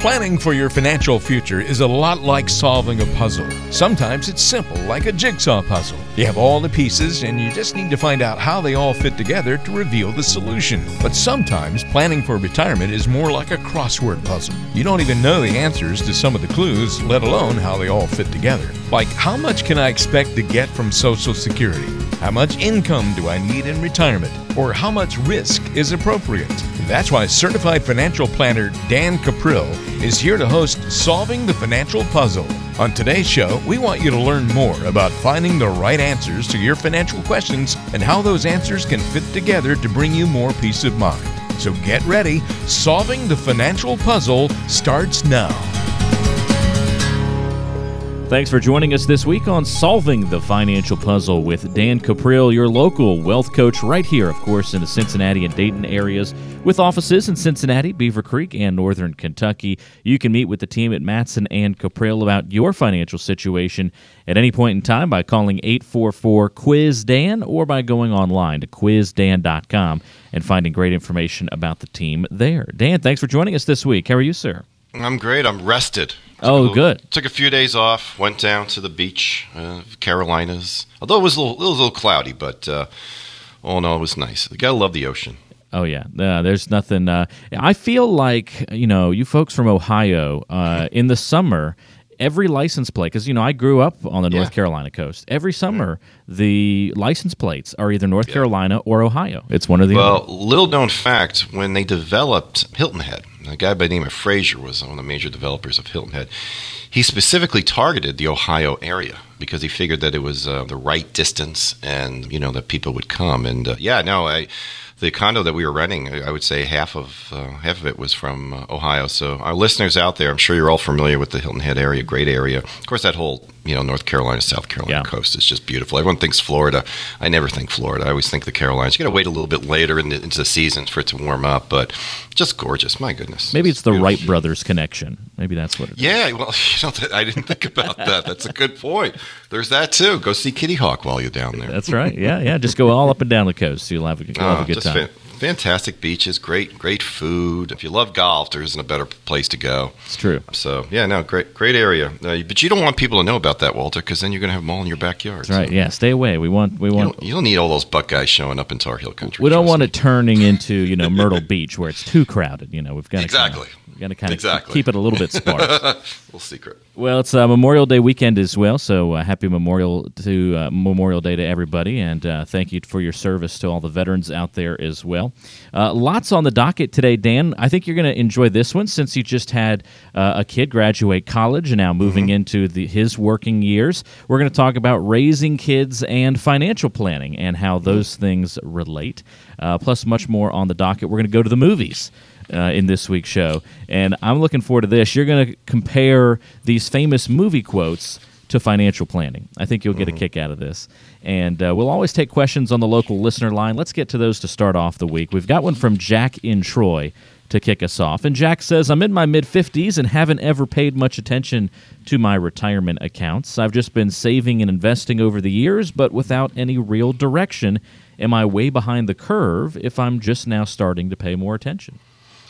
Planning for your financial future is a lot like solving a puzzle. Sometimes it's simple, like a jigsaw puzzle. You have all the pieces, and you just need to find out how they all fit together to reveal the solution. But sometimes planning for retirement is more like a crossword puzzle. You don't even know the answers to some of the clues, let alone how they all fit together. Like, how much can I expect to get from Social Security? How much income do I need in retirement? Or how much risk is appropriate? That's why certified financial planner Dan Cuprill is here to host Solving the Financial Puzzle. On today's show, we want you to learn more about finding the right answers to your financial questions and how those answers can fit together to bring you more peace of mind. So get ready. Solving the Financial Puzzle starts now. Thanks for joining us this week on Solving the Financial Puzzle with Dan Cuprill, your local wealth coach, right here, of course, in the Cincinnati and Dayton areas, with offices in Cincinnati, Beaver Creek, and Northern Kentucky. You can meet with the team at Matson and Cuprill about your financial situation at any point in time by calling 844 Quiz Dan or by going online to quizdan.com and finding great information about the team there. Dan, thanks for joining us this week. How are you, sir? I'm great. I'm rested. Took oh, good. Took a few days off. Went down to the beach, uh, Carolinas. Although it was a little, it was a little cloudy, but uh, all in all, it was nice. You gotta love the ocean. Oh yeah, uh, there's nothing. Uh, I feel like you know, you folks from Ohio uh, in the summer every license plate because you know I grew up on the North Carolina coast. Every summer, the license plates are either North yeah. Carolina or Ohio. It's one of the well. Other. Little known fact: when they developed Hilton Head, a guy by the name of Fraser was one of the major developers of Hilton Head. He specifically targeted the Ohio area because he figured that it was uh, the right distance and you know that people would come. And uh, yeah, no, I the condo that we were renting, I would say half of uh, half of it was from uh, Ohio. So our listeners out there, I'm sure you're all familiar with the Hilton Head area, great area. Of course, that whole you know North Carolina, South Carolina yeah. coast is just beautiful. Everyone thinks Florida. I never think Florida. I always think the Carolinas. You got to wait a little bit later in the, into the season for it to warm up, but just gorgeous. My goodness. Maybe it's, it's the beautiful. Wright brothers connection. Maybe that's what it yeah, is. well, you know, I didn't think about that. That's a good point. There's that too. Go see Kitty Hawk while you're down there. That's right. Yeah, yeah. Just go all up and down the coast. You'll have a, you'll have a ah, good time. Fantastic beaches, great, great food. If you love golf, there isn't a better place to go. It's true. So yeah, no, great, great area. Uh, but you don't want people to know about that, Walter, because then you're going to have them all in your backyard. That's right. Yeah. Stay away. We want. We want. You don't, you don't, need all those Buckeyes showing up in Tar Heel country. We don't want me. it turning into you know Myrtle Beach where it's too crowded. You know, we've got exactly. Kind of, got to kind of exactly. keep it a little bit sparse. little secret. Well, it's uh, Memorial Day weekend as well, so uh, happy Memorial to uh, Memorial Day to everybody, and uh, thank you for your service to all the veterans out there as well. Uh, lots on the docket today, Dan. I think you're going to enjoy this one since you just had uh, a kid graduate college and now moving mm-hmm. into the, his working years. We're going to talk about raising kids and financial planning and how those things relate, plus much more on the docket. We're going to go to the movies uh, in this week's show. And I'm looking forward to this. You're going to compare these famous movie quotes to financial planning. I think you'll get mm-hmm. a kick out of this. And uh, we'll always take questions on the local listener line. Let's get to those to start off the week. We've got one from Jack in Troy to kick us off. And Jack says, I'm in my mid 50s and haven't ever paid much attention to my retirement accounts. I've just been saving and investing over the years, but without any real direction. Am I way behind the curve if I'm just now starting to pay more attention?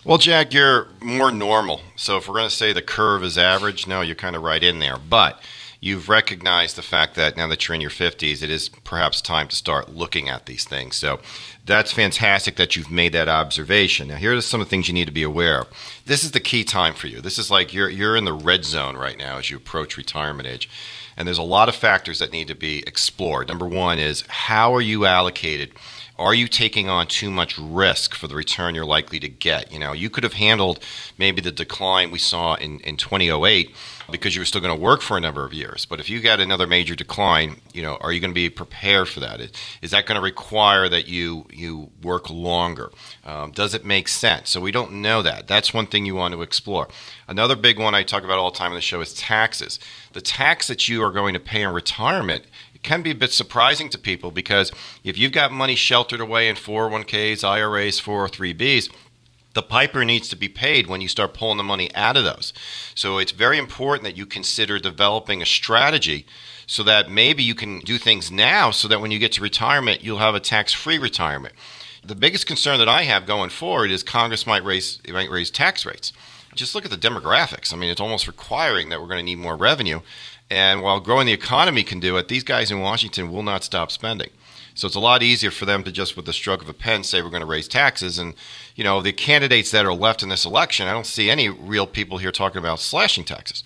Well, Jack, you're more normal. So if we're going to say the curve is average, no, you're kind of right in there. But you've recognized the fact that now that you're in your 50s, it is perhaps time to start looking at these things. So that's fantastic that you've made that observation. Now, here are some of the things you need to be aware of. This is the key time for you. This is like you're, you're in the red zone right now as you approach retirement age. And there's a lot of factors that need to be explored. Number one is how are you allocated? Are you taking on too much risk for the return you're likely to get? You know, you could have handled maybe the decline we saw in, in 2008 because you were still going to work for a number of years. But if you got another major decline, you know, are you going to be prepared for that? Is that going to require that you you work longer? Um, does it make sense? So we don't know that. That's one thing you want to explore. Another big one I talk about all the time on the show is taxes. The tax that you are going to pay in retirement can be a bit surprising to people because if you've got money sheltered away in 401ks, IRAs, 403bs, the piper needs to be paid when you start pulling the money out of those. So it's very important that you consider developing a strategy so that maybe you can do things now so that when you get to retirement, you'll have a tax free retirement. The biggest concern that I have going forward is Congress might raise, might raise tax rates. Just look at the demographics. I mean, it's almost requiring that we're going to need more revenue. And while growing the economy can do it, these guys in Washington will not stop spending. So it's a lot easier for them to just, with the stroke of a pen, say we're going to raise taxes. And, you know, the candidates that are left in this election, I don't see any real people here talking about slashing taxes.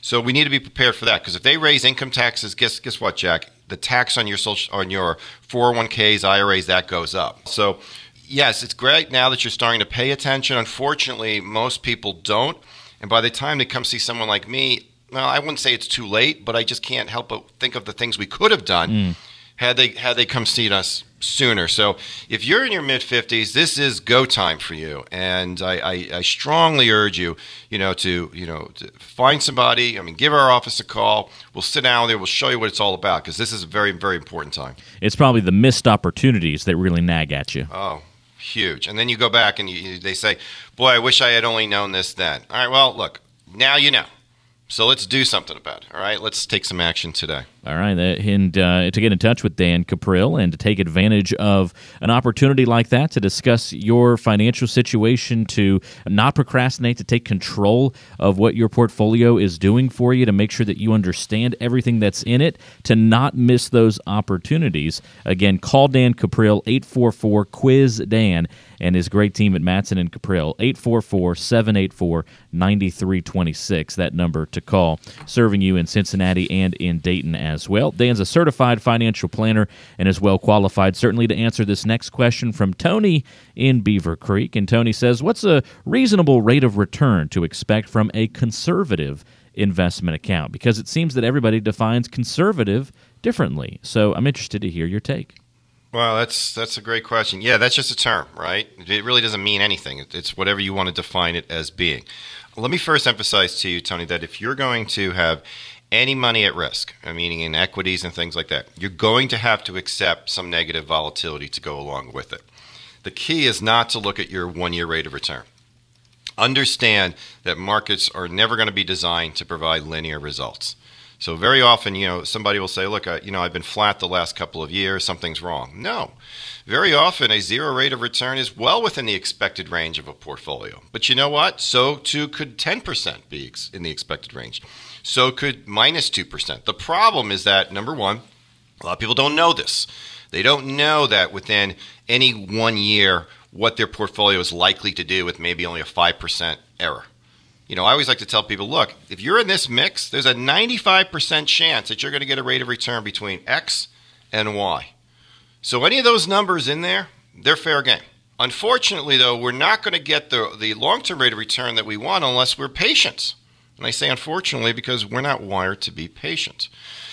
So we need to be prepared for that because if they raise income taxes, guess guess what, Jack? The tax on your social on your 401ks, IRAs, that goes up. So yes, it's great now that you're starting to pay attention. Unfortunately, most people don't. And by the time they come see someone like me, well, I wouldn't say it's too late, but I just can't help but think of the things we could have done mm. had they had they come see us sooner. So if you're in your mid 50s, this is go time for you, and I, I, I, strongly urge you, you know, to you know to find somebody. I mean, give our office a call. We'll sit down there. We'll show you what it's all about because this is a very very important time. It's probably the missed opportunities that really nag at you. Oh, huge. And then you go back and you, they say, "Boy, I wish I had only known this then." All right, well, look, now you know. So let's do something about it. All right, let's take some action today. All right, and uh, to get in touch with Dan Cuprill and to take advantage of an opportunity like that to discuss your financial situation, to not procrastinate, to take control of what your portfolio is doing for you, to make sure that you understand everything that's in it, to not miss those opportunities. Again, call Dan Cuprill 844 Quiz Dan and his great team at Matson and Cuprill 844 784 9326. That number to call, serving you in Cincinnati and in Dayton as well. Dan's a certified financial planner and is well qualified, certainly, to answer this next question from Tony in Beaver Creek. And Tony says, What's a reasonable rate of return to expect from a conservative investment account? Because it seems that everybody defines conservative differently. So I'm interested to hear your take. Well, that's that's a great question. Yeah, that's just a term, right? It really doesn't mean anything. It's whatever you want to define it as being. Let me first emphasize to you, Tony, that if you're going to have any money at risk, meaning in equities and things like that, you're going to have to accept some negative volatility to go along with it. The key is not to look at your one year rate of return. Understand that markets are never going to be designed to provide linear results. So very often, you know, somebody will say, "Look, I, you know, I've been flat the last couple of years. Something's wrong." No, very often a zero rate of return is well within the expected range of a portfolio. But you know what? So too could 10% be in the expected range. So could minus 2%. The problem is that, number one, a lot of people don't know this. They don't know that within any one year what their portfolio is likely to do with maybe only a 5% error. You know, I always like to tell people look, if you're in this mix, there's a 95% chance that you're going to get a rate of return between X and Y. So any of those numbers in there, they're fair game. Unfortunately, though, we're not going to get the, the long term rate of return that we want unless we're patient. And I say unfortunately because we're not wired to be patient.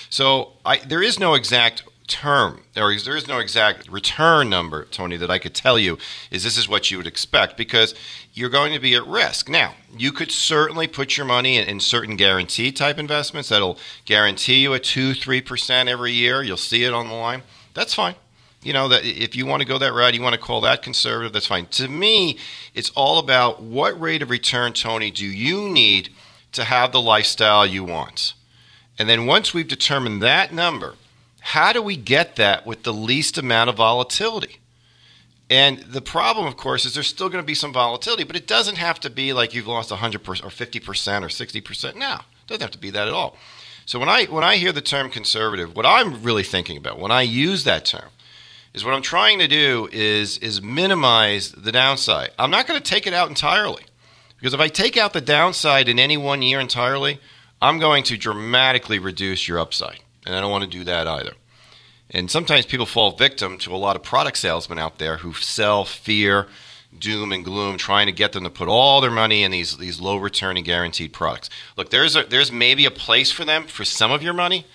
So I, there is no exact term, or there is no exact return number, Tony, that I could tell you is this is what you would expect because you're going to be at risk. Now, you could certainly put your money in, in certain guarantee type investments that'll guarantee you a 2 3% every year. You'll see it on the line. That's fine. You know, that if you want to go that route, you want to call that conservative, that's fine. To me, it's all about what rate of return, Tony, do you need to have the lifestyle you want. And then once we've determined that number, how do we get that with the least amount of volatility? And the problem, of course, is there's still going to be some volatility, but it doesn't have to be like you've lost 100% or 50% or 60%. No, it doesn't have to be that at all. So when I when I hear the term conservative, what I'm really thinking about when I use that term is what I'm trying to do is is minimize the downside. I'm not going to take it out entirely. Because if I take out the downside in any one year entirely, I'm going to dramatically reduce your upside. And I don't want to do that either. And sometimes people fall victim to a lot of product salesmen out there who sell fear, doom, and gloom, trying to get them to put all their money in these, these low returning guaranteed products. Look, there's, a, there's maybe a place for them for some of your money,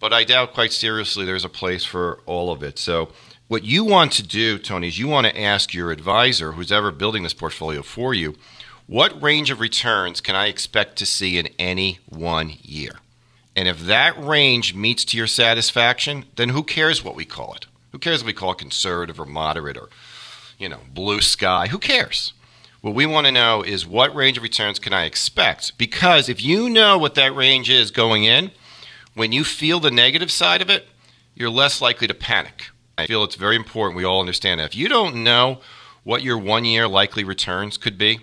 but I doubt quite seriously there's a place for all of it. So, what you want to do, Tony, is you want to ask your advisor, who's ever building this portfolio for you, what range of returns can I expect to see in any one year? And if that range meets to your satisfaction, then who cares what we call it? Who cares if we call it conservative or moderate or, you know, blue sky? Who cares? What we want to know is what range of returns can I expect? Because if you know what that range is going in, when you feel the negative side of it, you're less likely to panic. I feel it's very important we all understand that. If you don't know what your one year likely returns could be,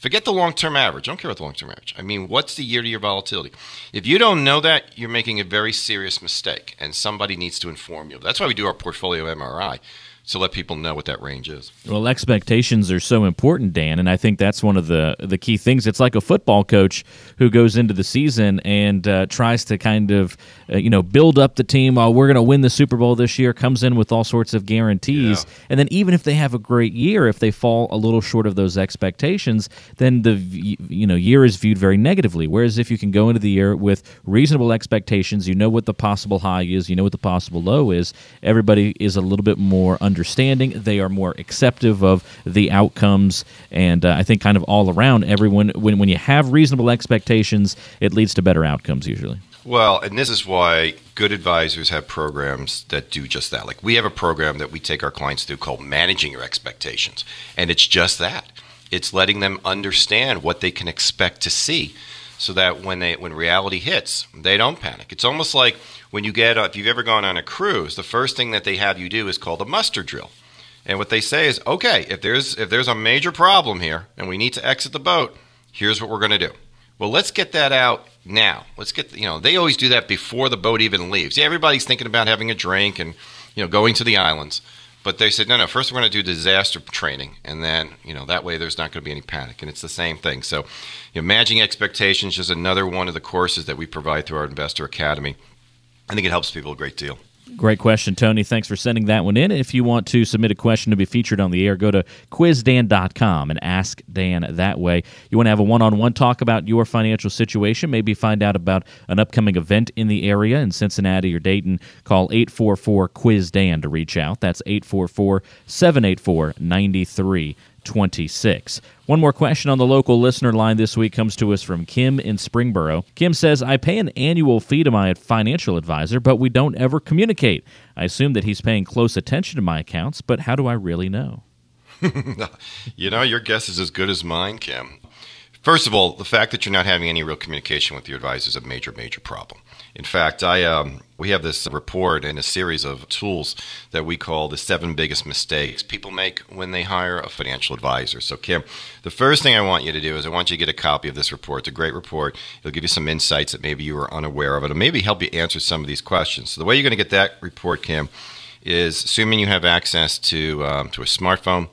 Forget the long term average. I don't care about the long term average. I mean, what's the year to year volatility? If you don't know that, you're making a very serious mistake, and somebody needs to inform you. That's why we do our portfolio MRI to let people know what that range is. Well, expectations are so important, Dan, and I think that's one of the the key things. It's like a football coach who goes into the season and uh, tries to kind of uh, you know build up the team. Oh, we're going to win the Super Bowl this year. Comes in with all sorts of guarantees, yeah. and then even if they have a great year, if they fall a little short of those expectations, then the you know year is viewed very negatively. Whereas if you can go into the year with reasonable expectations, you know what the possible high is, you know what the possible low is. Everybody is a little bit more under understanding. They are more acceptive of the outcomes, and uh, I think kind of all around, everyone when when you have reasonable expectations, it leads to better outcomes usually. Well, and this is why good advisors have programs that do just that. Like we have a program that we take our clients through called Managing Your Expectations, and it's just that. It's letting them understand what they can expect to see so that when they when reality hits, they don't panic. It's almost like when you get if you've ever gone on a cruise, the first thing that they have you do is called a muster drill. And what they say is, okay, if there's if there's a major problem here and we need to exit the boat, here's what we're going to do. Well, let's get that out now. Let's get you know they always do that before the boat even leaves. Yeah, everybody's thinking about having a drink and you know going to the islands. But they said, no, no, first we're going to do disaster training. And then, you know, that way there's not going to be any panic. And it's the same thing. So, you know, managing expectations is another one of the courses that we provide through our Investor Academy. I think it helps people a great deal. Great question, Tony. Thanks for sending that one in. If you want to submit a question to be featured on the air, go to quizdan.com and ask Dan that way. You want to have a one on one talk about your financial situation, maybe find out about an upcoming event in the area in Cincinnati or Dayton, call 844 Quiz Dan to reach out. That's 844 784 26. One more question on the local listener line this week comes to us from Kim in Springboro. Kim says, I pay an annual fee to my financial advisor, but we don't ever communicate. I assume that he's paying close attention to my accounts, but how do I really know? you know, your guess is as good as mine, Kim. First of all, the fact that you're not having any real communication with your advisor is a major, major problem. In fact, I um, we have this report and a series of tools that we call the seven biggest mistakes people make when they hire a financial advisor. So, Kim, the first thing I want you to do is I want you to get a copy of this report. It's a great report. It'll give you some insights that maybe you were unaware of. It'll maybe help you answer some of these questions. So, the way you're going to get that report, Kim, is assuming you have access to um, to a smartphone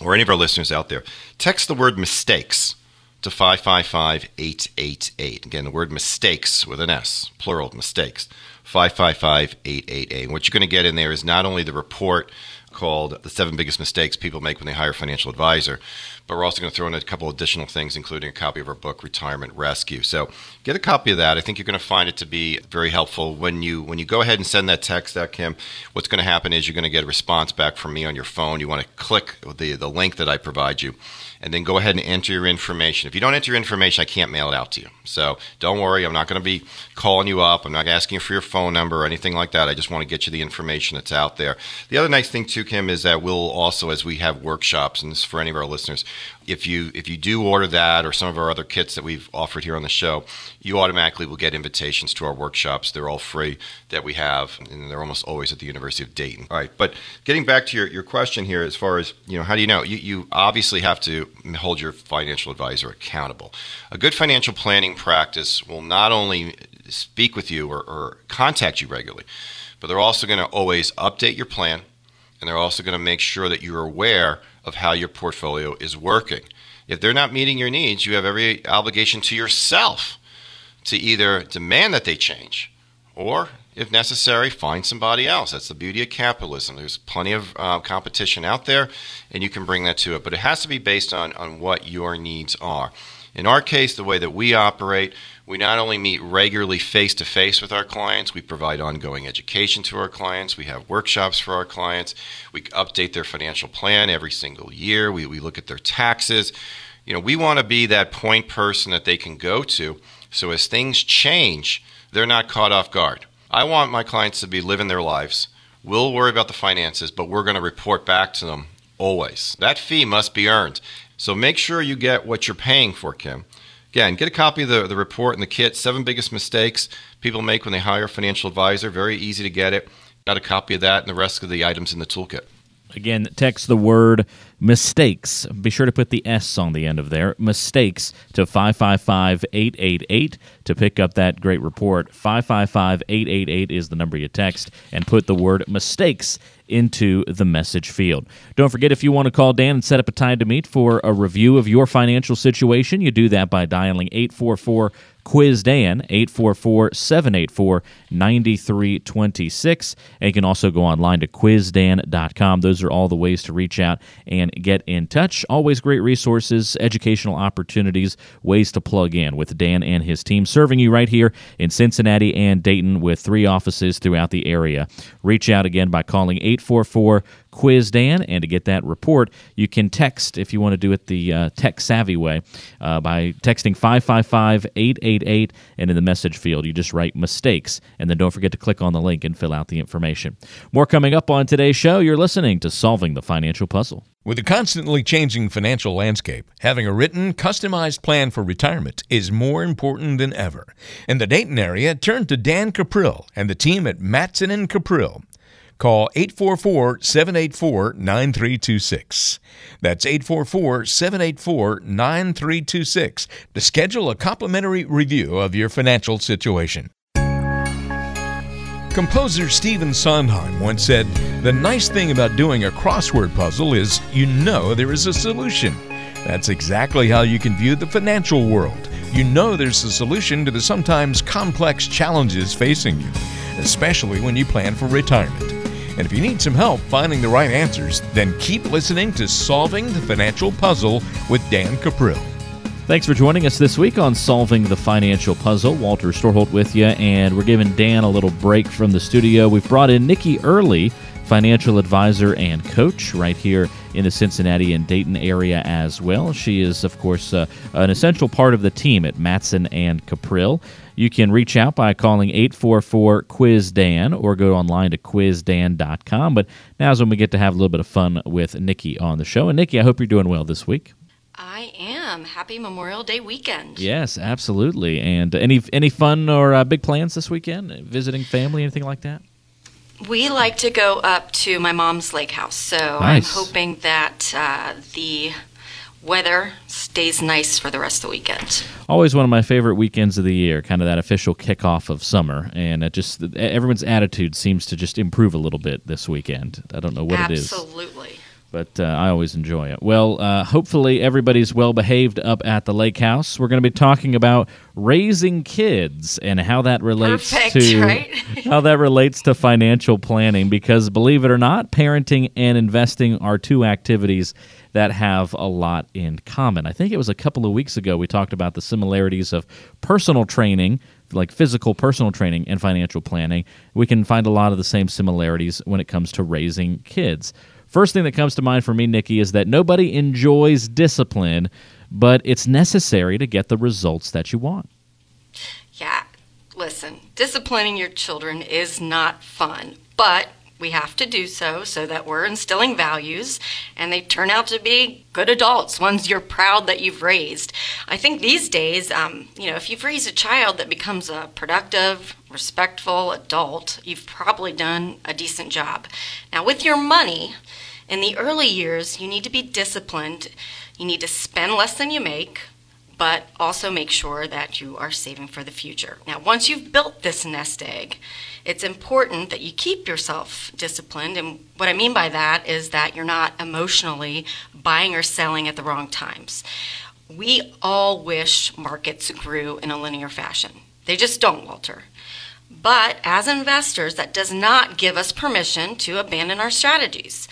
or any of our listeners out there, text the word mistakes to 555 888. Again, the word mistakes with an S, plural mistakes, 555 888. What you're going to get in there is not only the report called The Seven Biggest Mistakes People Make When They Hire a Financial Advisor, but we're also going to throw in a couple additional things, including a copy of our book, Retirement Rescue. So get a copy of that. I think you're going to find it to be very helpful when you when you go ahead and send that text out, Kim. What's going to happen is you're going to get a response back from me on your phone. You want to click the the link that I provide you and then go ahead and enter your information. If you don't enter your information, I can't mail it out to you. So don't worry, I'm not going to be calling you up. I'm not asking you for your phone number or anything like that. I just want to get you the information that's out there. The other nice thing too, Kim, is that we'll also, as we have workshops, and this is for any of our listeners, if you if you do order that or some of our other kits that we've offered here on the show, you automatically will get invitations to our workshops. They're all free that we have, and they're almost always at the University of Dayton. All right, but getting back to your, your question here, as far as you know, how do you know? You, you obviously have to hold your financial advisor accountable. A good financial planning practice will not only speak with you or, or contact you regularly, but they're also going to always update your plan, and they're also going to make sure that you're aware of how your portfolio is working. If they're not meeting your needs, you have every obligation to yourself to either demand that they change or, if necessary, find somebody else. That's the beauty of capitalism. There's plenty of uh, competition out there, and you can bring that to it. But it has to be based on, on what your needs are. In our case, the way that we operate, we not only meet regularly face to face with our clients, we provide ongoing education to our clients, we have workshops for our clients, we update their financial plan every single year, we, we look at their taxes. You know, we want to be that point person that they can go to so as things change, they're not caught off guard. I want my clients to be living their lives. We'll worry about the finances, but we're going to report back to them always. That fee must be earned. So make sure you get what you're paying for, Kim. Again, get a copy of the, the report and the kit, Seven Biggest Mistakes People Make When They Hire a Financial Advisor. Very easy to get it. Got a copy of that and the rest of the items in the toolkit. Again, text the word mistakes. Be sure to put the S on the end of there. Mistakes to 555 888 to pick up that great report. 555 888 is the number you text and put the word mistakes into the message field. Don't forget if you want to call Dan and set up a time to meet for a review of your financial situation, you do that by dialing 844 Quiz Dan, 844 784 9326. And you can also go online to quizdan.com. Those are all the ways to reach out and get in touch. Always great resources, educational opportunities, ways to plug in with Dan and his team, serving you right here in Cincinnati and Dayton with three offices throughout the area. Reach out again by calling 844 Quiz Dan. And to get that report, you can text if you want to do it the uh, tech savvy way uh, by texting 555 888. And in the message field, you just write mistakes. And then don't forget to click on the link and fill out the information. More coming up on today's show. You're listening to Solving the Financial Puzzle. With a constantly changing financial landscape, having a written, customized plan for retirement is more important than ever. In the Dayton area, turn to Dan Cuprill and the team at Matson and Cuprill. Call 844 784 9326. That's 844 784 9326 to schedule a complimentary review of your financial situation. Composer Stephen Sondheim once said, The nice thing about doing a crossword puzzle is you know there is a solution. That's exactly how you can view the financial world. You know there's a solution to the sometimes complex challenges facing you, especially when you plan for retirement. And if you need some help finding the right answers, then keep listening to Solving the Financial Puzzle with Dan Cuprill. Thanks for joining us this week on Solving the Financial Puzzle. Walter Storholt with you, and we're giving Dan a little break from the studio. We've brought in Nikki Early, financial advisor and coach, right here in the Cincinnati and Dayton area as well. She is, of course, uh, an essential part of the team at Matson and Cuprill. You can reach out by calling 844 Quiz Dan or go online to quizdan.com. But now's when we get to have a little bit of fun with Nikki on the show. And Nikki, I hope you're doing well this week. I am. Happy Memorial Day weekend. Yes, absolutely. And any any fun or uh, big plans this weekend? Visiting family, anything like that? We like to go up to my mom's lake house, so nice. I'm hoping that uh, the weather stays nice for the rest of the weekend. Always one of my favorite weekends of the year, kind of that official kickoff of summer, and it just everyone's attitude seems to just improve a little bit this weekend. I don't know what Absolutely. it is. Absolutely. But uh, I always enjoy it. Well, uh, hopefully everybody's well behaved up at the lake house. We're going to be talking about raising kids and how that relates Perfect, to right? how that relates to financial planning. Because believe it or not, parenting and investing are two activities that have a lot in common. I think it was a couple of weeks ago we talked about the similarities of personal training, like physical personal training, and financial planning. We can find a lot of the same similarities when it comes to raising kids. First thing that comes to mind for me, Nikki, is that nobody enjoys discipline, but it's necessary to get the results that you want. Yeah, listen, disciplining your children is not fun, but we have to do so so that we're instilling values and they turn out to be good adults, ones you're proud that you've raised. I think these days, um, you know, if you've raised a child that becomes a productive, respectful adult, you've probably done a decent job. Now, with your money, in the early years, you need to be disciplined. You need to spend less than you make but also make sure that you are saving for the future. Now, once you've built this nest egg, it's important that you keep yourself disciplined. And what I mean by that is that you're not emotionally buying or selling at the wrong times. We all wish markets grew in a linear fashion. They just don't, Walter. But as investors, that does not give us permission to abandon our strategies.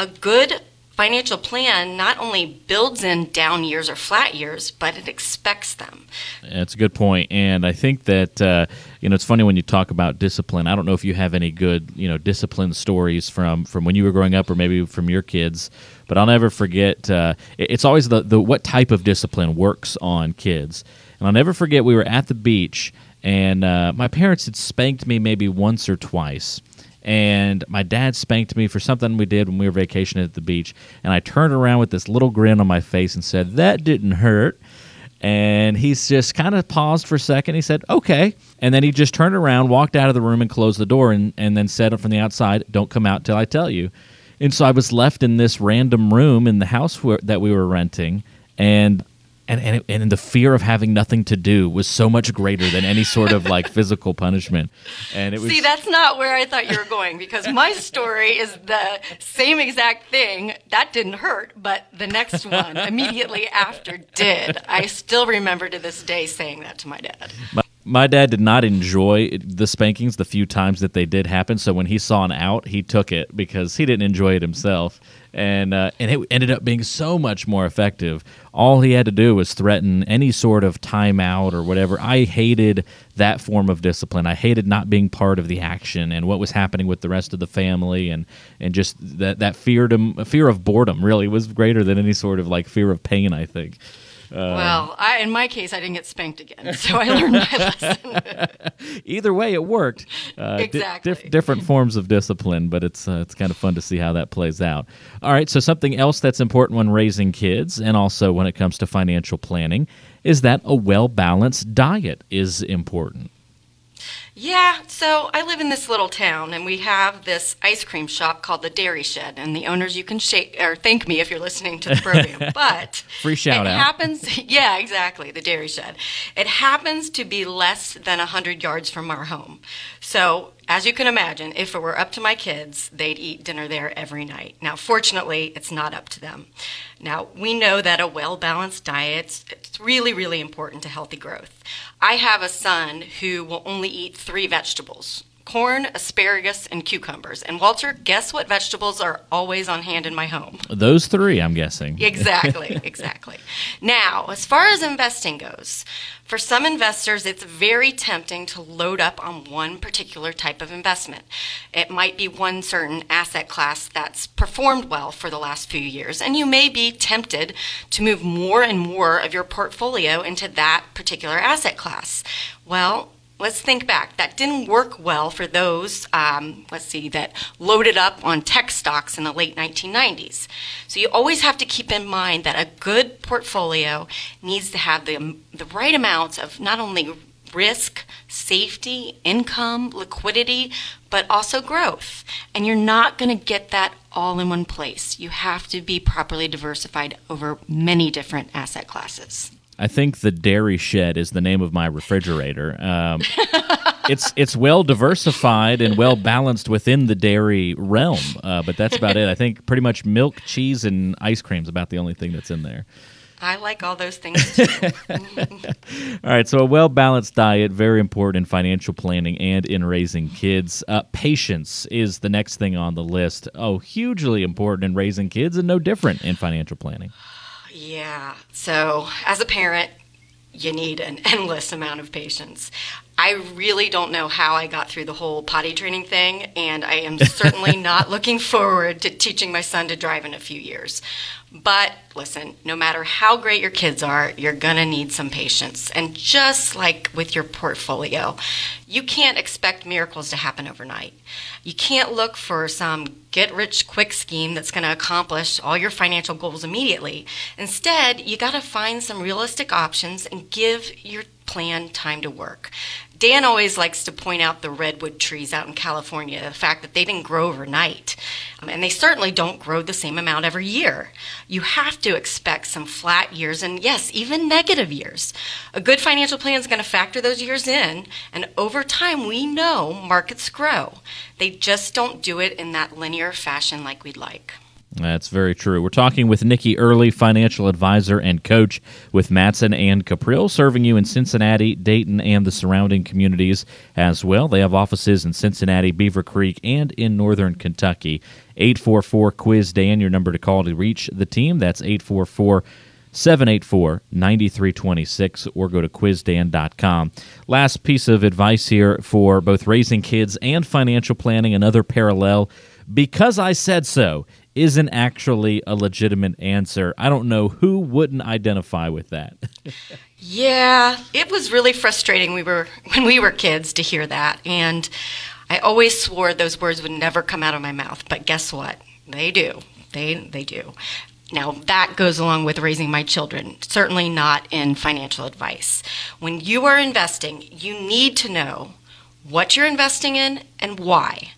A good financial plan not only builds in down years or flat years, but it expects them. That's a good point, and I think that uh, you know it's funny when you talk about discipline. I don't know if you have any good you know discipline stories from from when you were growing up, or maybe from your kids. But I'll never forget. Uh, it's always the the what type of discipline works on kids, and I'll never forget. We were at the beach, and uh, my parents had spanked me maybe once or twice and my dad spanked me for something we did when we were vacationing at the beach. And I turned around with this little grin on my face and said, That didn't hurt. And he's just kind of paused for a second. He said, Okay. And then he just turned around, walked out of the room, and closed the door, and, and then said from the outside, Don't come out till I tell you. And so I was left in this random room in the house where, that we were renting, and and and, and the fear of having nothing to do was so much greater than any sort of like physical punishment. And it was See, that's not where I thought you were going because my story is the same exact thing. That didn't hurt, but the next one immediately after did. I still remember to this day saying that to my dad. My, my dad did not enjoy the spankings the few times that they did happen. So when he saw an out, he took it because he didn't enjoy it himself, and uh, and it ended up being so much more effective. All he had to do was threaten any sort of timeout or whatever. I hated that form of discipline. I hated not being part of the action and what was happening with the rest of the family, and and just that that fear to fear of boredom really was greater than any sort of like fear of pain. I think. Uh, well, I, in my case, I didn't get spanked again, so I learned my lesson. Either way, it worked. Uh, exactly. Di- different forms of discipline, but it's uh, it's kind of fun to see how that plays out. All right, so something else that's important when raising kids, and also when it comes to financial planning, is that a well balanced diet is important. Yeah, so I live in this little town, and we have this ice cream shop called the Dairy Shed, and the owners you can shake or thank me if you're listening to the program. But free shout it out. happens. Yeah, exactly. The Dairy Shed. It happens to be less than hundred yards from our home, so as you can imagine, if it were up to my kids, they'd eat dinner there every night. Now, fortunately, it's not up to them. Now, we know that a well balanced diet it's really, really important to healthy growth. I have a son who will only eat three vegetables corn, asparagus, and cucumbers. And Walter, guess what vegetables are always on hand in my home? Those three, I'm guessing. Exactly, exactly. Now, as far as investing goes, for some investors, it's very tempting to load up on one particular type of investment. It might be one certain asset class that's performed well for the last few years, and you may be tempted to move more and more of your portfolio into that particular asset class. Well, let's think back. That didn't work well for those, um, let's see, that loaded up on tech stocks in the late 1990s. So you always have to keep in mind that a good portfolio needs to have the, the right amounts of not only risk, safety, income, liquidity, but also growth. And you're not going to get that all in one place. You have to be properly diversified over many different asset classes. I think the Dairy Shed is the name of my refrigerator. Um, it's it's well diversified and well balanced within the dairy realm, uh, but that's about it. I think pretty much milk, cheese, and ice cream is about the only thing that's in there. I like all those things too. all right, so a well balanced diet very important in financial planning and in raising kids. Uh, patience is the next thing on the list. Oh, hugely important in raising kids, and no different in financial planning. Yeah. So, as a parent, you need an endless amount of patience. I really don't know how I got through the whole potty training thing, and I am certainly not looking forward to teaching my son to drive in a few years. But listen, no matter how great your kids are, you're going to need some patience. And just like with your portfolio, you can't expect miracles to happen overnight. You can't look for some get rich quick scheme that's going to accomplish all your financial goals immediately. Instead, you got to find some realistic options and give your plan time to work. Dan always likes to point out the redwood trees out in California, the fact that they didn't grow overnight. Um, and they certainly don't grow the same amount every year. You have to expect some flat years and, yes, even negative years. A good financial plan is going to factor those years in, and over time, we know markets grow. They just don't do it in that linear fashion like we'd like. That's very true. We're talking with Nikki Early, financial advisor and coach with Matson and Cuprill, serving you in Cincinnati, Dayton, and the surrounding communities as well. They have offices in Cincinnati, Beaver Creek, and in northern Kentucky. 844 Quiz Dan, your number to call to reach the team. That's 844 784 9326 or go to quizdan.com. Last piece of advice here for both raising kids and financial planning, another parallel. Because I said so isn't actually a legitimate answer. I don't know who wouldn't identify with that. yeah, it was really frustrating we were when we were kids to hear that and I always swore those words would never come out of my mouth, but guess what? They do. They they do. Now, that goes along with raising my children, certainly not in financial advice. When you are investing, you need to know what you're investing in and why.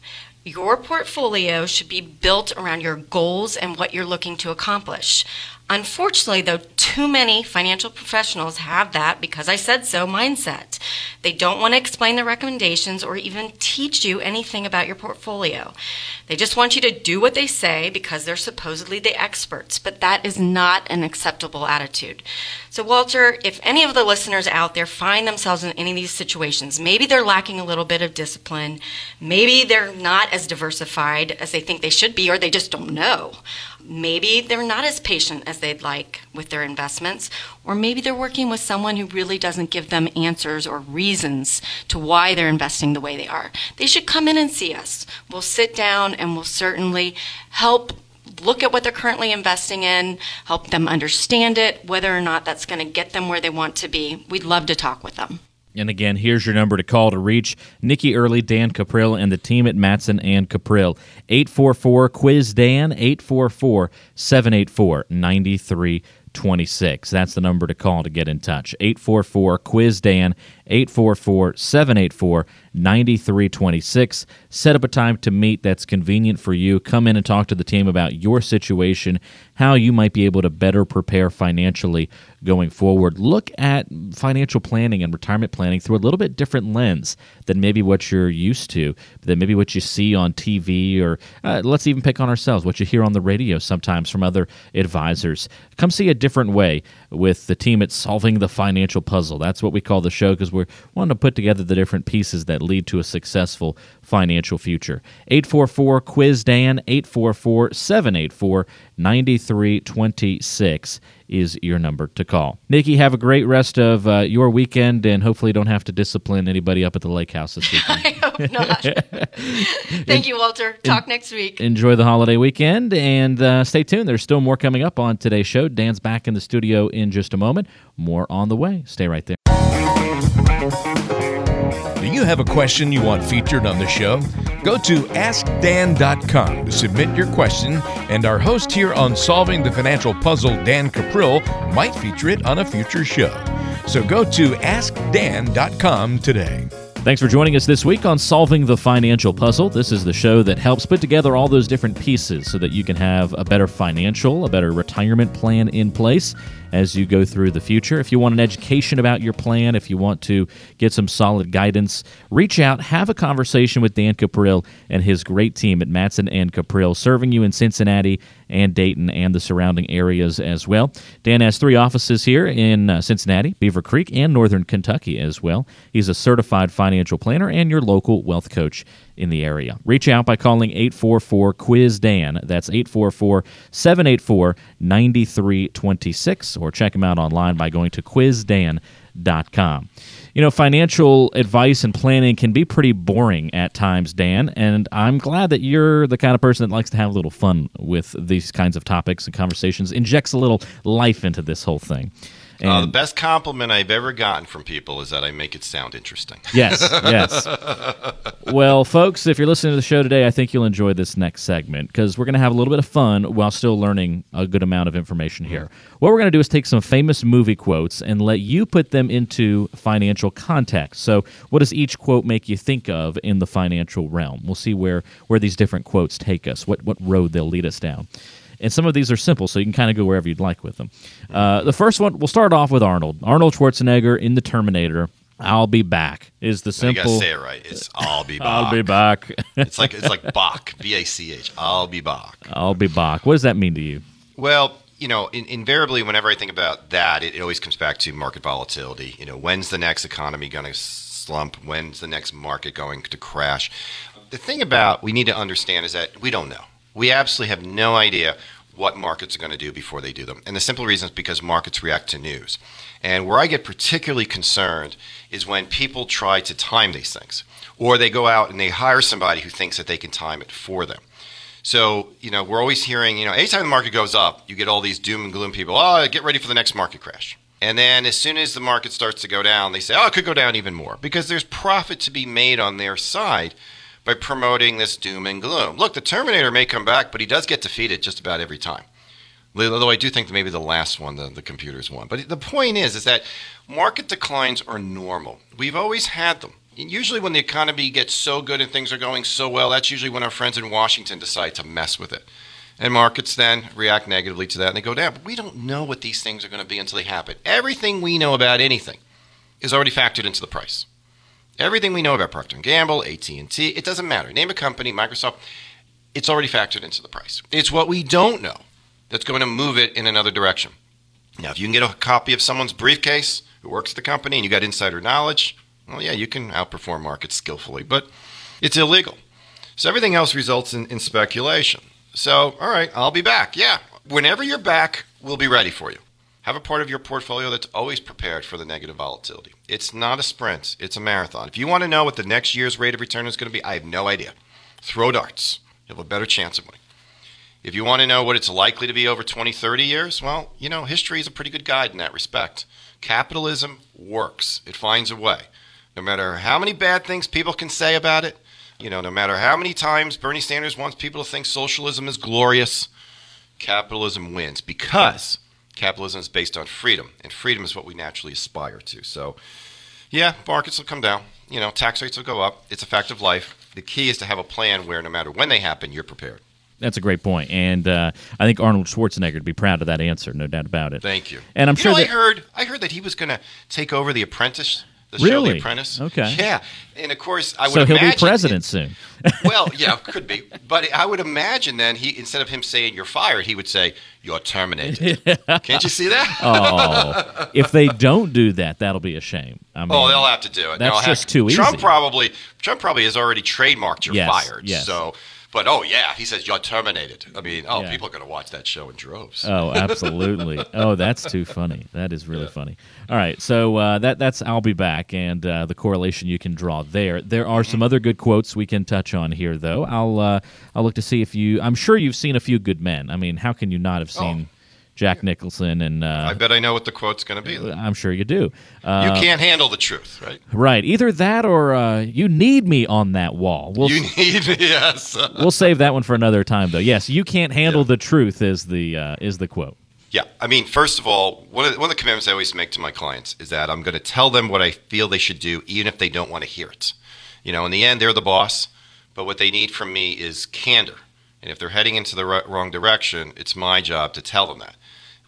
Your portfolio should be built around your goals and what you're looking to accomplish. Unfortunately, though, too many financial professionals have that because I said so mindset. They don't want to explain the recommendations or even teach you anything about your portfolio. They just want you to do what they say because they're supposedly the experts, but that is not an acceptable attitude. So, Walter, if any of the listeners out there find themselves in any of these situations, maybe they're lacking a little bit of discipline, maybe they're not as diversified as they think they should be, or they just don't know maybe they're not as patient as they'd like with their investments, or maybe they're working with someone who really doesn't give them answers or reasons to why they're investing the way they are. They should come in and see us. We'll sit down and we'll certainly help look at what they're currently investing in, help them understand it, whether or not that's going to get them where they want to be. We'd love to talk with them. And again, here's your number to call to reach Nikki Early, Dan Cuprill, and the team at Matson and Cuprill. 844 Quiz Dan, 844 784 9326. That's the number to call to get in touch. 844 Quiz Dan, 844 784 9326. Set up a time to meet that's convenient for you. Come in and talk to the team about your situation, how you might be able to better prepare financially going forward. Look at financial planning and retirement planning through a little bit different lens than maybe what you're used to, than maybe what you see on TV, or uh, let's even pick on ourselves, what you hear on the radio sometimes from other advisors. Come see a different way with the team at Solving the Financial Puzzle. That's what we call the show because we're wanting to put together the different pieces that lead to a successful financial future. 844 Quiz Dan, 844 784 9326 is your number to call. Nikki, have a great rest of uh, your weekend and hopefully don't have to discipline anybody up at the lake house this weekend. I hope not. Thank you, Walter. Talk next week. Enjoy the holiday weekend and uh, stay tuned. There's still more coming up on today's show. Dan's back in the studio in just a moment. More on the way. Stay right there. Do you have a question you want featured on the show? Go to AskDan.com to submit your question, and our host here on Solving the Financial Puzzle, Dan Cuprill, might feature it on a future show. So go to AskDan.com today. Thanks for joining us this week on Solving the Financial Puzzle. This is the show that helps put together all those different pieces so that you can have a better financial, a better retirement plan in place as you go through the future. If you want an education about your plan, if you want to get some solid guidance, reach out, have a conversation with Dan Cuprill and his great team at Matson and Cuprill, serving you in Cincinnati and Dayton and the surrounding areas as well. Dan has three offices here in uh, Cincinnati, Beaver Creek, and Northern Kentucky as well. He's a certified financial planner and your local wealth coach in the area. Reach out by calling 844 Quiz Dan. That's 844 784 9326, or check him out online by going to quizdan.com. You know, financial advice and planning can be pretty boring at times, Dan, and I'm glad that you're the kind of person that likes to have a little fun with these kinds of topics and conversations, injects a little life into this whole thing. Uh, the best compliment I've ever gotten from people is that I make it sound interesting. Yes, yes. well, folks, if you're listening to the show today, I think you'll enjoy this next segment because we're going to have a little bit of fun while still learning a good amount of information here. What we're going to do is take some famous movie quotes and let you put them into financial context. So, what does each quote make you think of in the financial realm? We'll see where where these different quotes take us, what what road they'll lead us down. And some of these are simple, so you can kind of go wherever you'd like with them. Uh, the first one, we'll start off with Arnold. Arnold Schwarzenegger in The Terminator. I'll be back is the simple. You gotta say it right. It's I'll be back. I'll be back. It's like it's like Bach, B A C H. I'll be back. I'll be back. What does that mean to you? Well, you know, in, invariably, whenever I think about that, it, it always comes back to market volatility. You know, when's the next economy going to slump? When's the next market going to crash? The thing about we need to understand is that we don't know. We absolutely have no idea what markets are going to do before they do them. And the simple reason is because markets react to news. And where I get particularly concerned is when people try to time these things, or they go out and they hire somebody who thinks that they can time it for them. So, you know, we're always hearing, you know, anytime the market goes up, you get all these doom and gloom people, oh, get ready for the next market crash. And then as soon as the market starts to go down, they say, oh, it could go down even more because there's profit to be made on their side by promoting this doom and gloom. Look, the Terminator may come back, but he does get defeated just about every time. Although I do think maybe the last one, the, the computers won. But the point is, is that market declines are normal. We've always had them. And usually, when the economy gets so good and things are going so well, that's usually when our friends in Washington decide to mess with it. And markets then react negatively to that and they go down. But we don't know what these things are going to be until they happen. Everything we know about anything is already factored into the price. Everything we know about Procter & Gamble, AT&T, it doesn't matter. Name a company, Microsoft, it's already factored into the price. It's what we don't know that's going to move it in another direction. Now, if you can get a copy of someone's briefcase who works at the company and you got insider knowledge, well, yeah, you can outperform markets skillfully, but it's illegal. So everything else results in, in speculation. So, all right, I'll be back. Yeah, whenever you're back, we'll be ready for you. Have a part of your portfolio that's always prepared for the negative volatility. It's not a sprint, it's a marathon. If you want to know what the next year's rate of return is going to be, I have no idea. Throw darts. You'll have a better chance of winning. If you want to know what it's likely to be over 20, 30 years, well, you know, history is a pretty good guide in that respect. Capitalism works, it finds a way. No matter how many bad things people can say about it, you know, no matter how many times Bernie Sanders wants people to think socialism is glorious, capitalism wins because capitalism is based on freedom, and freedom is what we naturally aspire to. So, yeah, markets will come down. You know, tax rates will go up. It's a fact of life. The key is to have a plan where no matter when they happen, you're prepared. That's a great point, and uh, I think Arnold Schwarzenegger would be proud of that answer, no doubt about it. Thank you. And I'm you sure know, that I heard I heard that he was going to take over The Apprentice, the show Really? The Apprentice. Okay. Yeah, and of course I would so he'll be president soon. well, yeah, could be, but I would imagine then he instead of him saying you're fired, he would say you're terminated. Can't you see that? oh, if they don't do that, that'll be a shame. I oh, mean, Oh, they'll have to do it. That's just too Trump easy. probably Trump probably has already trademarked you're Yes, fired. yes. So, but oh yeah, he says you're terminated. I mean, oh, Yeah. people are going to watch that show in droves. Oh, absolutely. oh, that's too funny. That is really funny. All right, so uh, that that's I'll be back, and uh, the correlation you can draw there. There are some other good quotes we can touch on here, though. I'll uh, I'll look to see if you. I'm sure you've seen a few good men. I mean, how can you not have seen Jack Nicholson? And I uh, bet I know what the quote's going to be. I'm sure you do. Uh, you can't handle the truth, right? right, either that or uh, you need me on that wall. We'll You need yes. we'll save that one for another time, though. Yes, you can't handle the truth is the uh, is the quote. Yeah, I mean, first of all, one of, the, one of the commitments I always make to my clients is that I'm going to tell them what I feel they should do, even if they don't want to hear it. You know, in the end, they're the boss, but what they need from me is candor. And if they're heading into the wrong direction, it's my job to tell them that.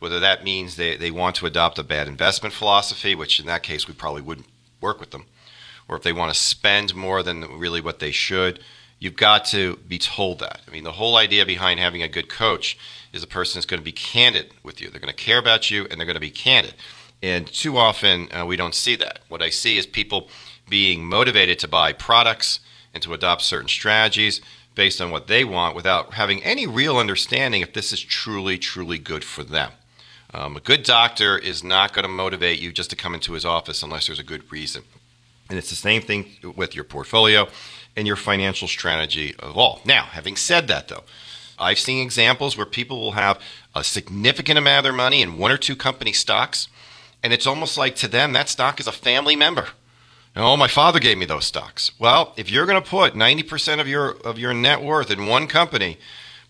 Whether that means they, they want to adopt a bad investment philosophy, which in that case we probably wouldn't work with them, or if they want to spend more than really what they should, you've got to be told that. I mean, the whole idea behind having a good coach is a person is going to be candid with you. They're going to care about you and they're going to be candid. And too often uh, we don't see that. What I see is people being motivated to buy products and to adopt certain strategies based on what they want without having any real understanding if this is truly, truly good for them. Um, a good doctor is not going to motivate you just to come into his office unless there's a good reason. And it's the same thing with your portfolio and your financial strategy of all. Now, having said that, though, I've seen examples where people will have a significant amount of their money in one or two company stocks, and it's almost like to them that stock is a family member. Oh, my father gave me those stocks. Well, if you're going to put 90% of your of your net worth in one company,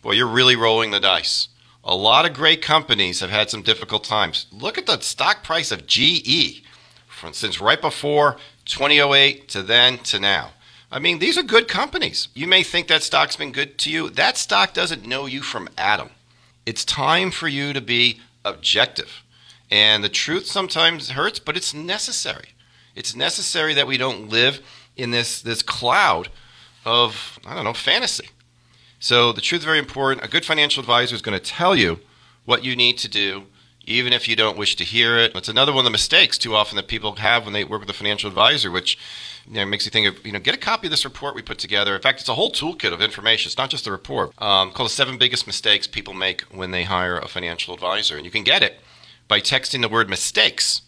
boy, you're really rolling the dice. A lot of great companies have had some difficult times. Look at the stock price of GE from since right before 2008 to then to now. I mean, these are good companies. You may think that stock's been good to you. That stock doesn't know you from Adam. It's time for you to be objective. And the truth sometimes hurts, but it's necessary. It's necessary that we don't live in this this cloud of I don't know fantasy. So the truth is very important. A good financial advisor is going to tell you what you need to do, even if you don't wish to hear it. It's another one of the mistakes too often that people have when they work with a financial advisor, which you know, makes you think of you know get a copy of this report we put together. In fact, it's a whole toolkit of information. It's not just the report. Um, called the seven biggest mistakes people make when they hire a financial advisor, and you can get it by texting the word mistakes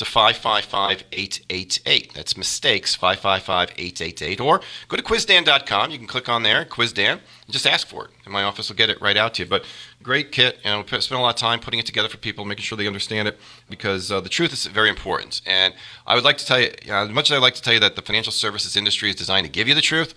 to 555-888. That's mistakes, 555-888. Or go to quizdan.com. You can click on there, quizdan, and just ask for it. And my office will get it right out to you. But great kit. and we spent a lot of time putting it together for people, making sure they understand it, because uh, the truth is very important. And I would like to tell you, know, as much as I'd like to tell you that the financial services industry is designed to give you the truth,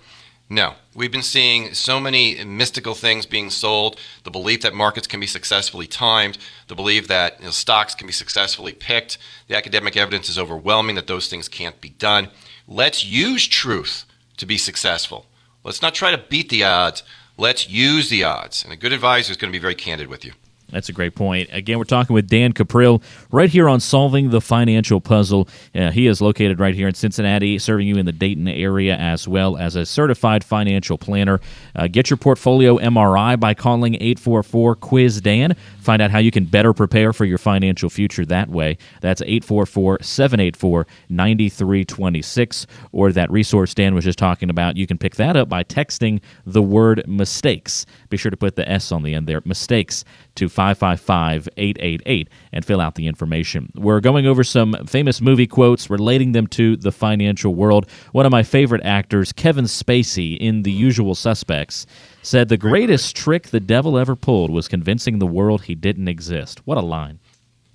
no, we've been seeing so many mystical things being sold. The belief that markets can be successfully timed, the belief that you know, stocks can be successfully picked. The academic evidence is overwhelming that those things can't be done. Let's use truth to be successful. Let's not try to beat the odds. Let's use the odds. And a good advisor is going to be very candid with you. That's a great point. Again, we're talking with Dan Cuprill right here on Solving the Financial Puzzle. Uh, he is located right here in Cincinnati, serving you in the Dayton area as well as a certified financial planner. Uh, get your portfolio MRI by calling 844 Quiz Dan. Find out how you can better prepare for your financial future that way. That's 844 784 9326. Or that resource Dan was just talking about, you can pick that up by texting the word mistakes. Be sure to put the S on the end there, mistakes, to 555 888 and fill out the information. We're going over some famous movie quotes, relating them to the financial world. One of my favorite actors, Kevin Spacey, in The Usual Suspects, said the greatest trick the devil ever pulled was convincing the world he didn't exist. What a line.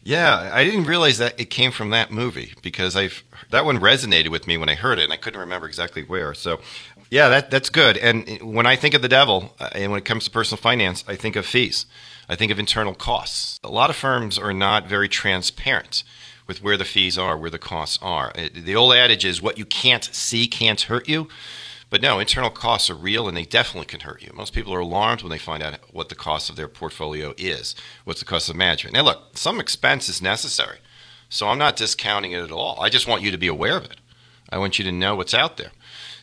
Yeah, I didn't realize that it came from that movie because I've that one resonated with me when I heard it, and I couldn't remember exactly where. So, yeah, that that's good. And when I think of the devil, uh, and when it comes to personal finance, I think of fees. I think of internal costs. A lot of firms are not very transparent with where the fees are, where the costs are. Uh, the old adage is what you can't see can't hurt you. But no, internal costs are real and they definitely can hurt you. Most people are alarmed when they find out what the cost of their portfolio is, what's the cost of management. Now, look, some expense is necessary. So I'm not discounting it at all. I just want you to be aware of it. I want you to know what's out there.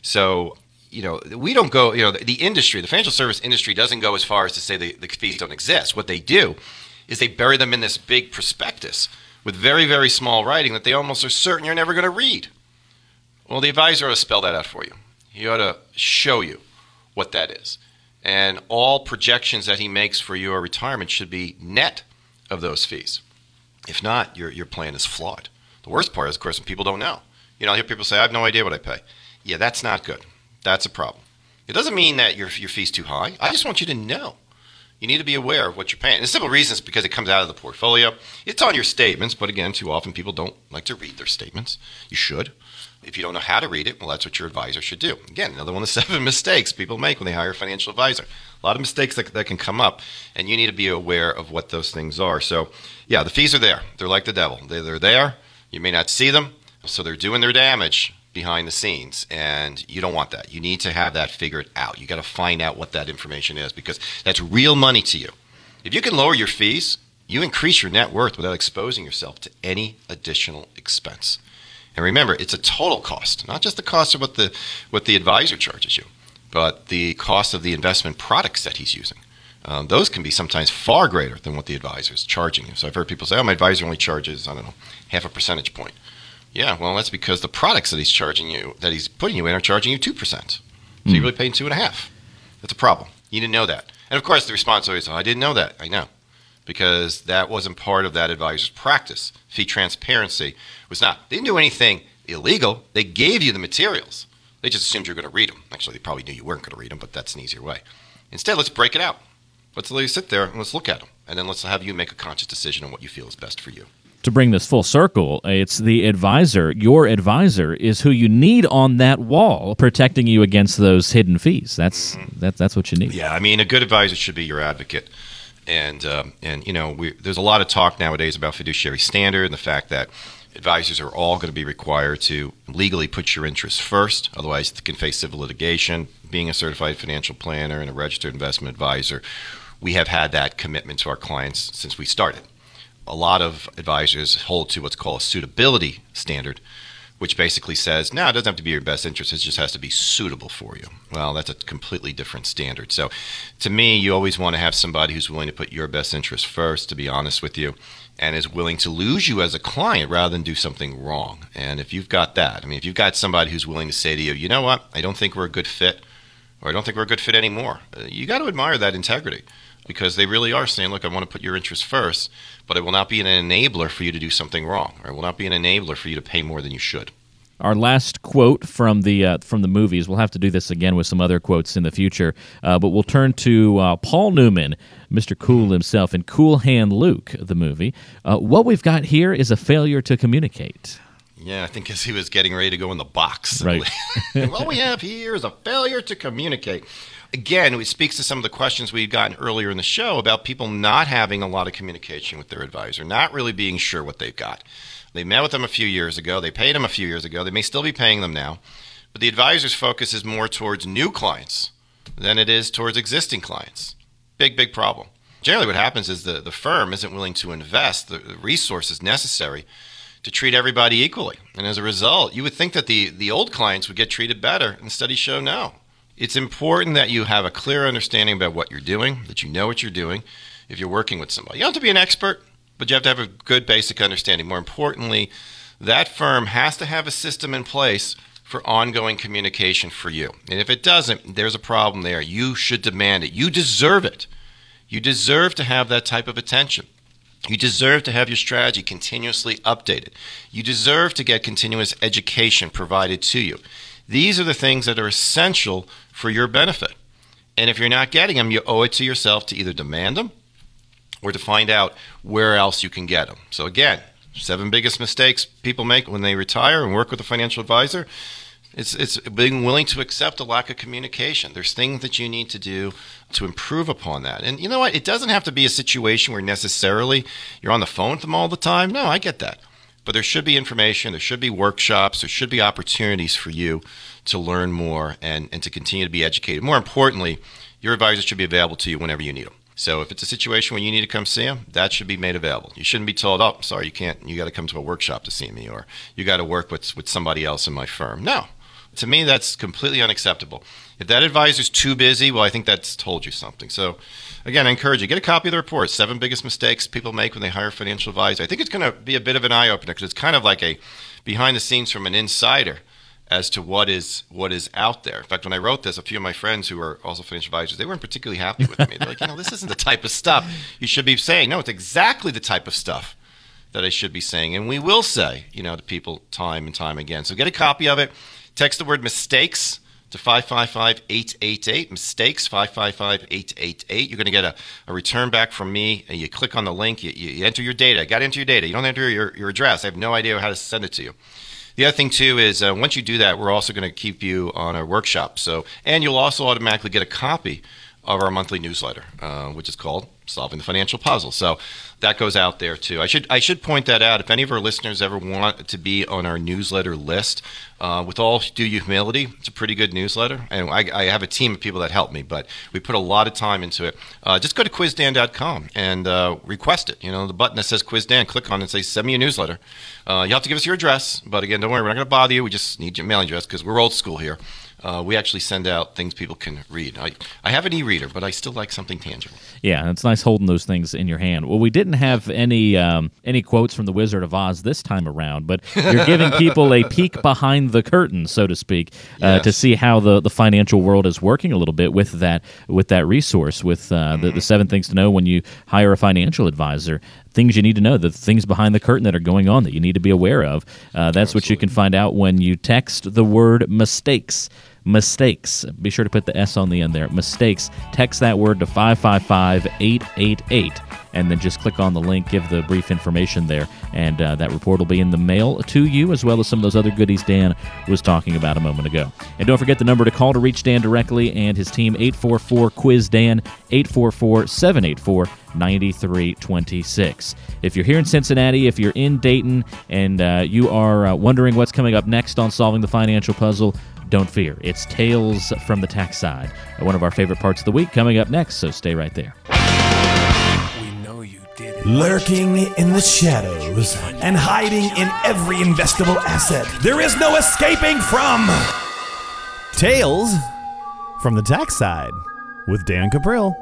So you know, we don't go, you know, the, the, industry, the financial service industry doesn't go as far as to say the, the fees don't exist. What they do is they bury them in this big prospectus with very, very small writing that they almost are certain you're never going to read. Well, the advisor ought to spell that out for you. He ought to show you what that is. And all projections that he makes for your retirement should be net of those fees. If not, your, your plan is flawed. The worst part is, of course, when people don't know. You know, I hear people say, I have no idea what I pay. Yeah, that's not good. That's a problem. It doesn't mean that your, your fee's too high. I just want you to know. You need to be aware of what you're paying. And the simple reason is because it comes out of the portfolio. It's on your statements, but again, too often people don't like to read their statements. You should. If you don't know how to read it, well, that's what your advisor should do. Again, another one of the seven mistakes people make when they hire a financial advisor. A lot of mistakes that, that can come up, and you need to be aware of what those things are. So, yeah, the fees are there. They're like the devil. They're, they're there. You may not see them, so they're doing their damage behind the scenes and you don't want that. You need to have that figured out. You got to find out what that information is because that's real money to you. If you can lower your fees you increase your net worth without exposing yourself to any additional expense. And remember it's a total cost not just the cost of what the what the advisor charges you but the cost of the investment products that he's using. Um, those can be sometimes far greater than what the advisor is charging you. So i've heard people say oh my advisor only charges i don't know half a percentage point yeah, well, that's because the products that he's charging you, that he's putting you in, are charging you two percent. So mm. you're really paying two and a half. That's a problem. You didn't know that. And of course, the response always, oh, "I didn't know that." I know, because that wasn't part of that advisor's practice. Fee transparency was not. They didn't do anything illegal. They gave you the materials. They just assumed you were going to read them. Actually, they probably knew you weren't going to read them, but that's an easier way. Instead, let's break it out. Let's let you sit there and let's look at them, and then let's have you make a conscious decision on what you feel is best for you to bring this full circle, it's the advisor. Your advisor is who you need on that wall, protecting you against those hidden fees. That's mm-hmm. that, that's what you need. Yeah, I mean, a good advisor should be your advocate. And um, and you know, we, there's a lot of talk nowadays about fiduciary standard and the fact that advisors are all going to be required to legally put your interests first. Otherwise, they can face civil litigation. Being a certified financial planner and a registered investment advisor, we have had that commitment to our clients since we started a lot of advisors hold to what's called a suitability standard, which basically says, no, it doesn't have to be your best interest, it just has to be suitable for you. Well, that's a completely different standard. So to me, you always want to have somebody who's willing to put your best interest first, to be honest with you, and is willing to lose you as a client rather than do something wrong. And if you've got that, I mean, if you've got somebody who's willing to say to you, you know what, I don't think we're a good fit, or I don't think we're a good fit anymore, uh, you got to admire that integrity because they really are saying, look, I want to put your interests first, but it will not be an enabler for you to do something wrong, or it will not be an enabler for you to pay more than you should. Our last quote from the uh, from the movies. We'll have to do this again with some other quotes in the future, uh, but we'll turn to uh, Paul Newman, Mr. Cool himself, in Cool Hand Luke, the movie. Uh, what we've got here is a failure to communicate. Yeah, I think as he was getting ready to go in the box. Right. what we have here is a failure to communicate again, it speaks to some of the questions we've gotten earlier in the show about people not having a lot of communication with their advisor, not really being sure what they've got. They met with them a few years ago. They paid them a few years ago. They may still be paying them now. But the advisor's focus is more towards new clients than it is towards existing clients. Big, big problem. Generally, what happens is the, the firm isn't willing to invest the resources necessary to treat everybody equally. And as a result, you would think that the, the old clients would get treated better, and studies show no. It's important that you have a clear understanding about what you're doing, that you know what you're doing if you're working with somebody. You don't have to be an expert, but you have to have a good basic understanding. More importantly, that firm has to have a system in place for ongoing communication for you. And if it doesn't, there's a problem there. You should demand it. You deserve it. You deserve to have that type of attention. You deserve to have your strategy continuously updated. You deserve to get continuous education provided to you. These are the things that are essential for your benefit. And if you're not getting them, you owe it to yourself to either demand them or to find out where else you can get them. So, again, seven biggest mistakes people make when they retire and work with a financial advisor. It's, it's being willing to accept a lack of communication. There's things that you need to do to improve upon that. And you know what? It doesn't have to be a situation where necessarily you're on the phone with them all the time. No, I get that. But there should be information, there should be workshops, there should be opportunities for you to learn more and, and to continue to be educated. More importantly, your advisor should be available to you whenever you need them. So if it's a situation where you need to come see them, that should be made available. You shouldn't be told, "Oh, sorry, you can't. You got to come to a workshop to see me, or you got to work with with somebody else in my firm." No, to me, that's completely unacceptable. If that advisor's too busy, well, I think that's told you something. So, again, I encourage you get a copy of the report. Seven biggest mistakes people make when they hire a financial advisor. I think it's going to be a bit of an eye opener because it's kind of like a behind the scenes from an insider as to what is what is out there. In fact, when I wrote this, a few of my friends who are also financial advisors, they weren't particularly happy with me. They're like, you know, this isn't the type of stuff you should be saying. No, it's exactly the type of stuff that I should be saying, and we will say, you know, to people time and time again. So get a copy of it. Text the word mistakes to 555-888 mistakes 555-888 you're going to get a, a return back from me and you click on the link you, you enter your data. Got to enter your data. You don't enter your, your address. I have no idea how to send it to you. The other thing too is uh, once you do that, we're also going to keep you on our workshop. So, and you'll also automatically get a copy of our monthly newsletter, uh, which is called "Solving the Financial Puzzle." So that goes out there too. I should I should point that out. If any of our listeners ever want to be on our newsletter list, uh, with all due humility, it's a pretty good newsletter, and I, I, have a team of people that help me. But we put a lot of time into it. Uh, just go to quizdan.com and uh, request it. You know, the button that says Quiz Dan, click on it and say send me a newsletter. Uh, you have to give us your address, but again, don't worry, we're not going to bother you. We just need your mailing address because we're old school here. Uh, we actually send out things people can read. I, I have an e-reader, but I still like something tangible. Yeah, it's nice holding those things in your hand. Well, we didn't have any um, any quotes from the Wizard of Oz this time around, but you're giving people a peek behind the curtain, so to speak, uh, Yes. to see how the, the financial world is working a little bit with that with that resource, with uh, the, the seven things to know when you hire a financial advisor. Things you need to know, the things behind the curtain that are going on that you need to be aware of. Uh, that's what you can find out when you text the word mistakes mistakes. Be sure to put the S on the end there. Mistakes. Text that word to 555 888 and then just click on the link, give the brief information there, and uh, that report will be in the mail to you, as well as some of those other goodies Dan was talking about a moment ago. And don't forget the number to call to reach Dan directly and his team 844 Quiz Dan, 844 784 9326. If you're here in Cincinnati, if you're in Dayton, and uh, you are uh, wondering what's coming up next on Solving the Financial Puzzle, don't fear. It's Tales from the Tax Side, one of our favorite parts of the week coming up next, so stay right there. Lurking in the shadows and hiding in every investable asset. There is no escaping from Tales from the Tax Side with Dan Cuprill.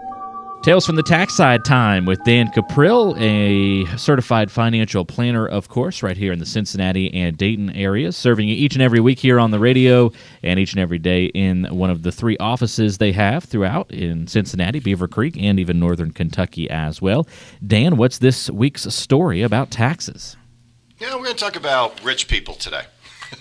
Tales from the Tax Side time with Dan Cuprill, a certified financial planner, of course, right here in the Cincinnati and Dayton areas, serving you each and every week here on the radio and each and every day in one of the three offices they have throughout in Cincinnati, Beavercreek, and even Northern Kentucky as well. Dan, what's this week's story about taxes? Yeah, we're going to talk about rich people today.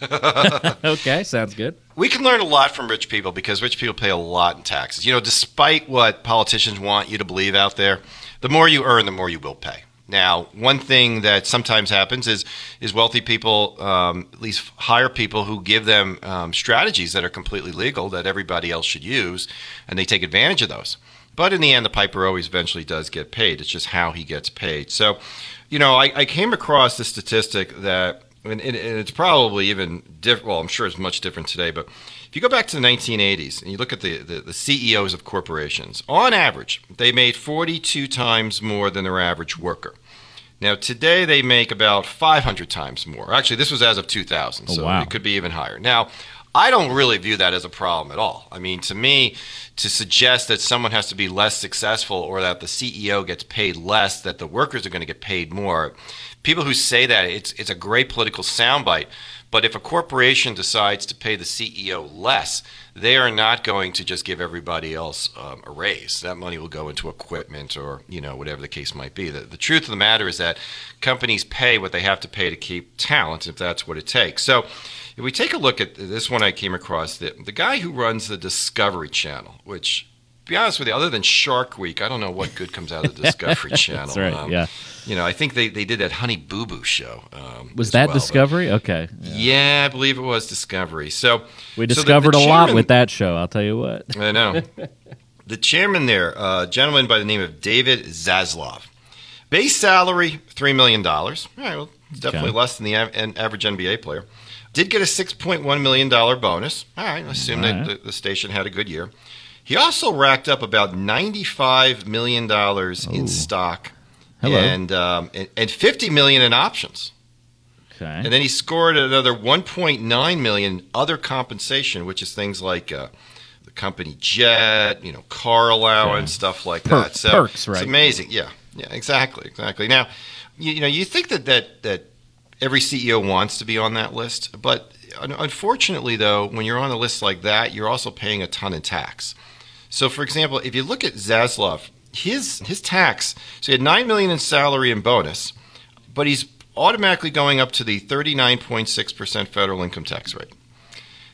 Okay, sounds good. We can learn a lot from rich people because rich people pay a lot in taxes. You know, despite what politicians want you to believe out there, the more you earn, the more you will pay. Now, one thing that sometimes happens is is wealthy people um, at least hire people who give them um, strategies that are completely legal that everybody else should use, and they take advantage of those. But in the end, the piper always eventually does get paid. It's just how he gets paid. So, you know, I, I came across the statistic that, and, and it's probably even different. Well, I'm sure it's much different today, but if you go back to the 1980s and you look at the, the, the CEOs of corporations, on average, they made 42 times more than their average worker. Now, today they make about 500 times more. Actually, this was as of 2000, Oh, so wow. it could be even higher. Now, I don't really view that as a problem at all. I mean, to me, to suggest that someone has to be less successful or that the CEO gets paid less, that the workers are going to get paid more, people who say that, it's, it's a great political soundbite. But if a corporation decides to pay the CEO less, they are not going to just give everybody else um, a raise. That money will go into equipment or you know whatever the case might be. The, the truth of the matter is that companies pay what they have to pay to keep talent, if that's what it takes. So, if we take a look at this one, I came across the the guy who runs the Discovery Channel, which. To be honest with you, other than Shark Week, I don't know what good comes out of the Discovery Channel. That's right. Um, yeah. You know, I think they, they did that Honey Boo Boo show. Um, Was that well, Discovery? Okay. yeah, I believe it was Discovery. So We so the- discovered the a lot with that show. I'll tell you what. I know. the chairman there, a gentleman by the name of David Zaslav. Base salary $3 million. All right, well, it's definitely Okay. less than the av- an average NBA player. Did get a $6.1 million bonus. All right, I assume All that the, station had a good year. He also racked up about $95 million in stock Hello. and, um, and, and 50 million in options. Okay. And then he scored another 1.9 million other compensation, which is things like uh, the company jet, you know, car allowance, Okay. stuff like that. So perks, right. It's amazing. Yeah, yeah, exactly, exactly. Now, you, you know, you think that that that every CEO wants to be on that list, but unfortunately, though, when you're on a list like that, you're also paying a ton in tax. So, for example, if you look at Zaslav, his his tax, so he had nine million in salary and bonus, but he's automatically going up to the 39.6% federal income tax rate.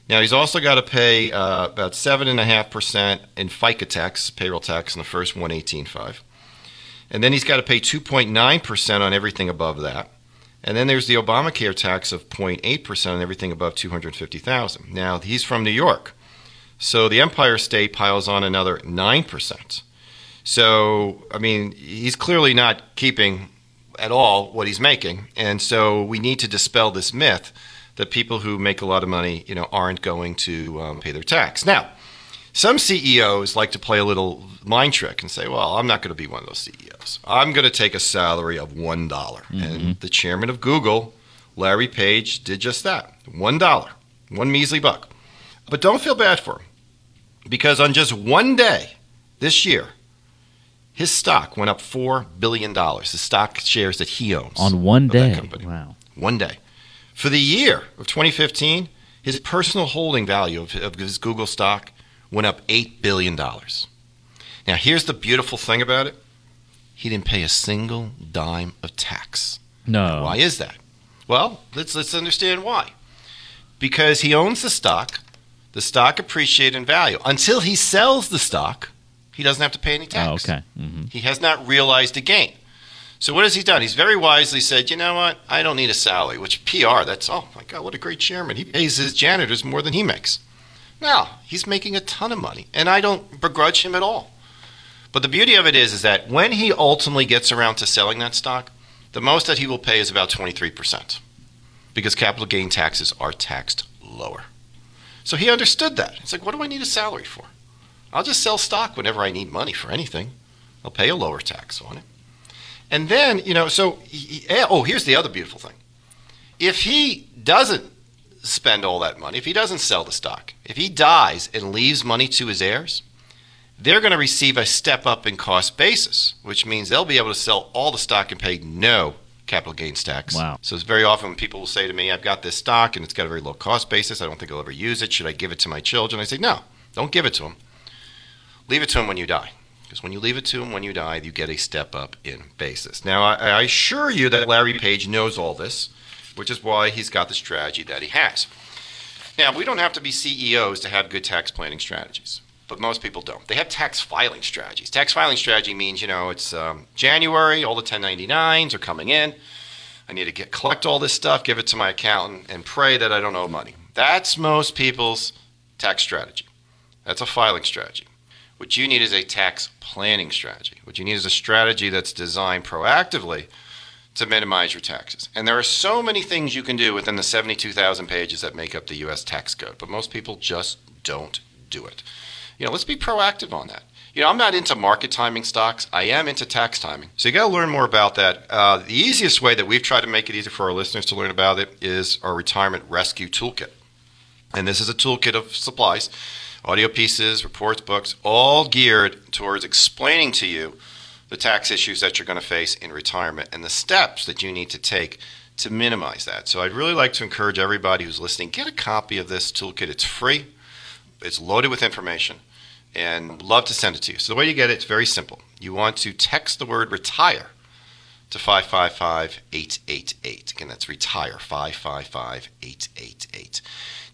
Now, he's also got to pay uh, about 7.5% in FICA tax, payroll tax, in the first 118.5. And then he's got to pay 2.9% on everything above that. And then there's the Obamacare tax of 0.8% on everything above 250,000. Now, he's from New York. So the Empire State piles on another 9%. So, I mean, he's clearly not keeping at all what he's making. And so we need to dispel this myth that people who make a lot of money, you know, aren't going to um, pay their tax. Now, some CEOs like to play a little mind trick and say, well, I'm not going to be one of those CEOs. I'm going to take a salary of $1. dollars And mm-hmm. the chairman of Google, Larry Page, did just that $1, one measly buck. But don't feel bad for him because on just one day this year, his stock went up $4 billion, the stock shares that he owns. On one day. company. Wow. One day. For the year of 2015, his personal holding value of, of his Google stock went up $8 billion. Now, here's the beautiful thing about it he didn't pay a single dime of tax. No. Why is that? Well, let's, let's understand why. Because he owns the stock, the stock appreciated in value. Until he sells the stock, he doesn't have to pay any tax. Oh, okay. hmm He has not realized a gain. So what has he done? He's very wisely said, you know what? I don't need a salary, which PR, that's, oh my God, what a great chairman. He pays his janitors more than he makes. Now, he's making a ton of money, and I don't begrudge him at all. But the beauty of it is, is that when he ultimately gets around to selling that stock, the most that he will pay is about 23% because capital gain taxes are taxed lower. So he understood that. It's like, what do I need a salary for? I'll just sell stock whenever I need money for anything. I'll pay a lower tax on it. And then, you know, so, he, he- eh, oh, here's the other beautiful thing. If he doesn't spend all that money, if he doesn't sell the stock, if he dies and leaves money to his heirs, they're going to receive a step up in cost basis, which means they'll be able to sell all the stock and pay no capital gains tax. Wow. So it's very often when people will say to me, I've got this stock and it's got a very low cost basis. I don't think I'll ever use it. Should I give it to my children? I say, no, don't give it to them. Leave it to them when you die. Because when you leave it to them when you die, you get a step up in basis. Now, I, I assure you that Larry Page knows all this, which is why he's got the strategy that he has. Now, we don't have to be CEOs to have good tax planning strategies, but most people don't. They have tax filing strategies. Tax filing strategy means, you know, it's um, January, all the 1099s are coming in. I need to get collect all this stuff, give it to my accountant, and pray that I don't owe money. That's most people's tax strategy. That's a filing strategy. What you need is a tax planning strategy. What you need is a strategy that's designed proactively to minimize your taxes. And there are so many things you can do within the 72,000 pages that make up the US tax code, but most people just don't do it. You know, let's be proactive on that. You know, I'm not into market timing stocks. I am into tax timing. So you got to learn more about that. Uh, the easiest way that we've tried to make it easier for our listeners to learn about it is our retirement rescue toolkit. And this is a toolkit of supplies, audio pieces, reports, books, all geared towards explaining to you the tax issues that you're going to face in retirement and the steps that you need to take to minimize that. So I'd really like to encourage everybody who's listening get a copy of this toolkit. It's free. It's loaded with information and love to send it to you. So the way you get it, it's very simple. You want to text the word retire to 555 888. Again, that's retire 555 888.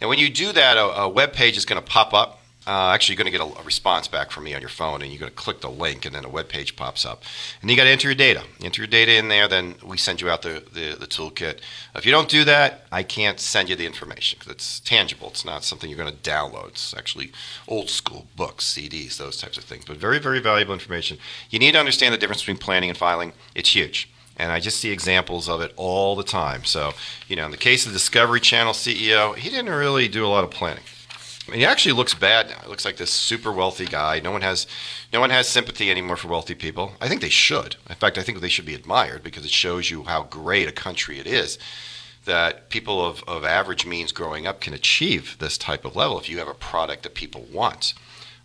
Now, when you do that, a, a web page is going to pop up uh, actually, you're going to get a, a, response back from me on your phone, and you're going to click the link, and then a web page pops up. And you got to enter your data. enter your data in there, then we send you out the, the, the toolkit. If you don't do that, I can't send you the information because it's tangible. It's not something you're going to download. It's actually old school books, CDs, those types of things. But very, very valuable information. You need to understand the difference between planning and filing. It's huge. And I just see examples of it all the time. So, you know, in the case of the Discovery Channel CEO, he didn't really do a lot of planning. Mean, he actually looks bad now. He looks like this super wealthy guy. No one has, no one has sympathy anymore for wealthy people. I think they should. In fact, I think they should be admired because it shows you how great a country it is that people of, of average means growing up can achieve this type of level if you have a product that people want.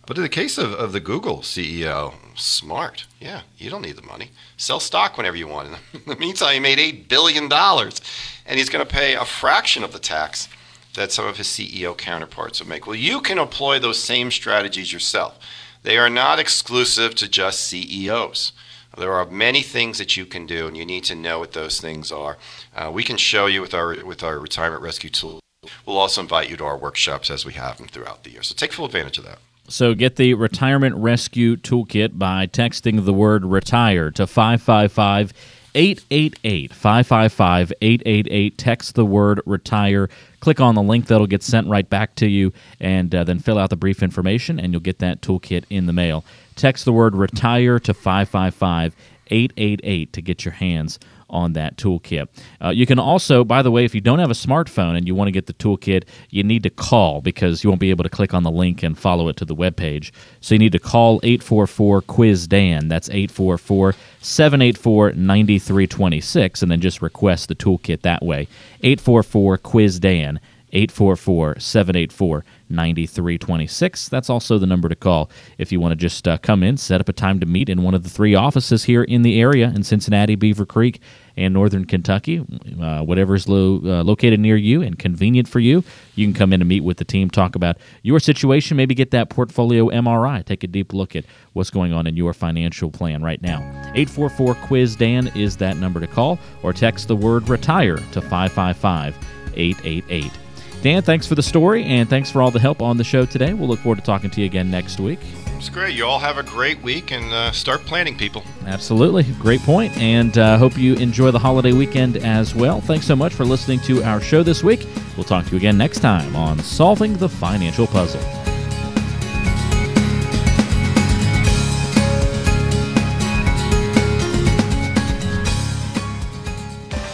But in the case of, of the Google CEO, smart. Yeah, you don't need the money. Sell stock whenever you want. In the meantime, he made $8 billion, and he's going to pay a fraction of the tax that some of his CEO counterparts would make. Well, you can employ those same strategies yourself. They are not exclusive to just CEOs. There are many things that you can do, and you need to know what those things are. Uh, we can show you with our with our retirement rescue tool. We'll also invite you to our workshops as we have them throughout the year. So take full advantage of that. So get the retirement rescue toolkit by texting the word retire to 555 888 555 888. Text the word retire click on the link that'll get sent right back to you, and uh, then fill out the brief information, and you'll get that toolkit in the mail. Text the word retire to 555 888 to get your hands on that toolkit. Uh, you can also, by the way, if you don't have a smartphone and you want to get the toolkit, you need to call because you won't be able to click on the link and follow it to the web page. So you need to call 844 Quiz Dan. That's 844 784 9326, and then just request the toolkit that way. 844 Quiz Dan. 844 784 9326. That's also the number to call if you want to just uh, come in, set up a time to meet in one of the three offices here in the area in Cincinnati, Beavercreek, and Northern Kentucky. Uh, whatever is lo- uh, located near you and convenient for you, you can come in and meet with the team, talk about your situation, maybe get that portfolio MRI, take a deep look at what's going on in your financial plan right now. 844 Quiz Dan is that number to call, or text the word retire to 555 888. Dan, thanks for the story and thanks for all the help on the show today. We'll look forward to talking to you again next week. It's great. You all have a great week and uh, start planning, people. Absolutely. Great point. And uh, hope you enjoy the holiday weekend as well. Thanks so much for listening to our show this week. We'll talk to you again next time on Solving the Financial Puzzle.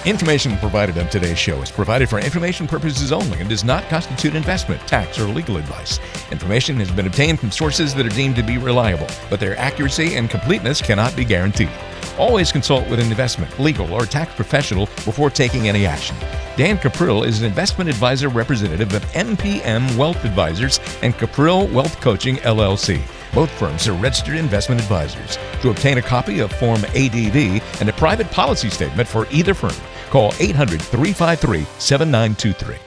Information provided on today's show is provided for information purposes only and does not constitute investment, tax, or legal advice. Information has been obtained from sources that are deemed to be reliable, but their accuracy and completeness cannot be guaranteed. Always consult with an investment, legal, or tax professional before taking any action. Dan Cuprill is an investment advisor representative of NPM Wealth Advisors and Cuprill Wealth Coaching LLC. Both firms are registered investment advisors. To obtain a copy of Form ADV and a private policy statement for either firm, Call 800 353 7923.